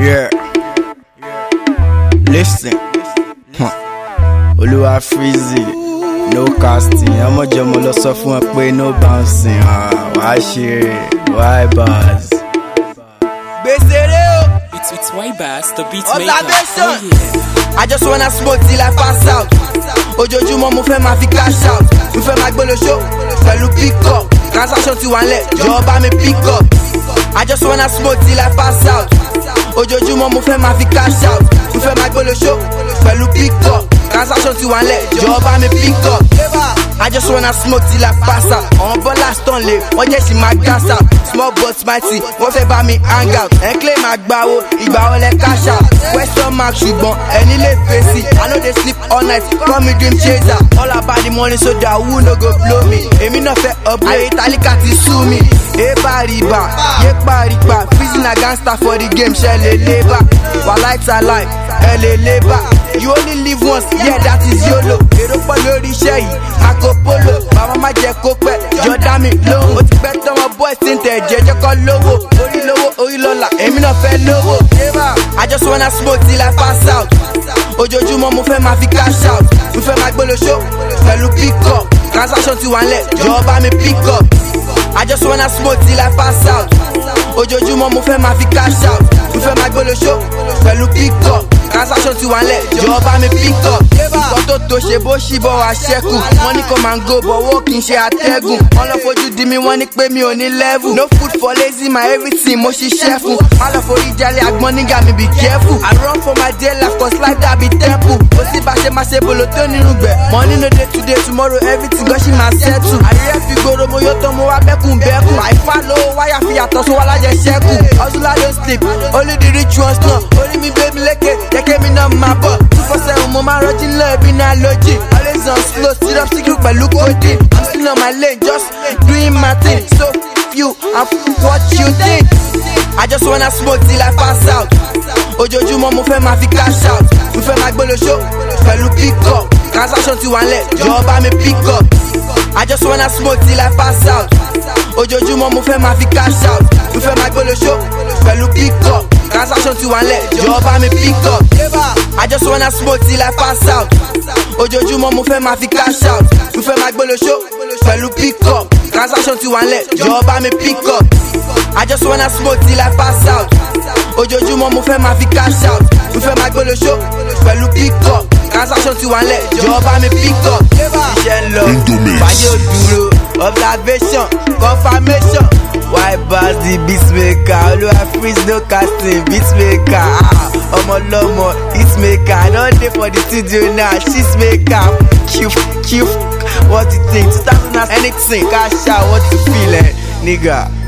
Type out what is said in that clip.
Yeah. Listen. Huh. Olúwa Freezy. No casting. i am Ọmọ jam lọ sọ fún ẹ play, no bouncing. Ah, why she? Why bars? It's it's why bars the beat maker. Observation. Oh, yeah. I just wanna smoke till I pass out. Ojoju mo mo fẹ́ ma fi cash out. Mo fẹ́ máa gbé lo show pẹ̀lú pick up. Transaction to wà ń lẹ̀, jọ̀ọ́ bá pick up. I just wanna smoke till I pass out. moment, mon fait ma vie cash out. On fais ma le show, fait le big up. transaction ti wà ń lẹ̀ jọ̀ọ́ bá pick up. I just wanna smoke till I pass out. On Bola Stanley, wọ́n jẹ́ sí my gas out. Small but mighty, wọ́n fẹ́ bá me hang out. Ẹ ń claim àgbáwo, ìgbà ọlẹ̀ cash out. Question mark should ṣùgbọ́n Any lè fèsì. I know they sleep all night, call me dream chaser. All about the money so that who no go blow me. Èmi náà fẹ́ upgrade, ayé tálíkà ti sú mi. Eba riba, yepa riba, prison na gangster for the game, ṣẹlẹ̀ lébà. Wà lights are láì ẹ lè bá. You only live once, yeah that is YOLO. Èrò pọ̀ lórí iṣẹ́ yìí, Marco Polo. Bàbá má jẹ kó pẹ́, yọ̀dá mi lóhùn. Ó ti pẹ́ tọ́mọ boys ti ń tẹ̀ jẹ́ jọ́kọ́ lówó. Orí lówó, orí lọ́la, èmi náà fẹ́ lówó. I just wanna smoke till I pass out. Ojoojúmọ́ mo fẹ́ máa fi cash out. Mo fẹ́ máa gbólo ṣó pẹ̀lú pick up. Transaction ti wà ń lẹ̀, jọ̀ọ́ bá mi pick up. I just wanna smoke till I pass out. Ojoojúmọ́ mo fẹ́ máa fi cash out. Mo fẹ́ máa gbólo ṣó pẹ̀lú pick ti wà lẹ̀ jọ bá mi pick up. Nǹkan tó tó ṣe bó ṣì bọ̀ wá ṣẹ́kù. Wọ́n ní kò máa ń go bọ̀ wó kì í ṣe àtẹ́gùn. Wọ́n lọ fojú di mi, wọ́n ní pé mi ò ní level. No food for lazy, my everything mo ṣiṣẹ́ fún. Má lọ fojú jálẹ̀ agbọ́n nígbà mi be careful. I run for my dear life cause life da be temple. Kò sí bá ṣe máa ṣe bolo tó nínú gbẹ̀. Money no dey today tomorrow everything gan ṣì máa settle. Àríyá fi gbòòrò mo yóò tán mo wá bẹ́kùn bẹ́kùn. Àìfà lówó wáyà fi yàtọ̀ sówó alájẹ ṣẹ́kù. Hustler don sleep, only the rich ones know. Orí mi gbé mi lékè, jẹ́ kémi náà máa bọ̀. Two four seven mo máa rọ́jí ńlọ ẹbí náà lójì. Always on slow, syrup secret pẹ̀lú codeine. I'm still on my lane, just doing my thing. So few, I'm what you think. I just wanna smoke till I pass out. Ojoojúmọ́ mo fẹ́ ma fi cash out. Mo fẹ́ máa gbólo ṣó pẹ̀lú pick up. Transaction ti wà lẹ̀ jọ̀ọ́ bá mi pick up. I just wanna smoke till I pass out. Ojoojúmọ́ mo fẹ́ ma fi cash out. Mo fẹ́ máa gbólo ṣó pẹ̀lú pick up. Transaction ti wà lẹ̀ jọ̀ọ́ bá mi pick up. I just wanna smoke till I pass out. Ojoojúmọ́ mo fẹ́ ma fi cash out. Mo fẹ́ máa gbólo ṣó pẹ̀lú pick up transaction ti wà ńlẹ̀ job I me pick up I just wanna smoke till I pass out ojoojúmọ́ mo fẹ́ ma fi cash out mo fẹ́ máa gbé lóṣó pẹ̀lú pick up transaction ti wà ńlẹ̀ job I me pick up iṣẹ́ ń lọ fàyè òdúró observation confirmation why pass the beatmaker olúwa freeze no casting beatmaker ah, ọmọ lọmọ hitmaker i don dey for the studio now cheesemaker Q Q. What you think? Starting not anything, cash out, what you feeling, nigga?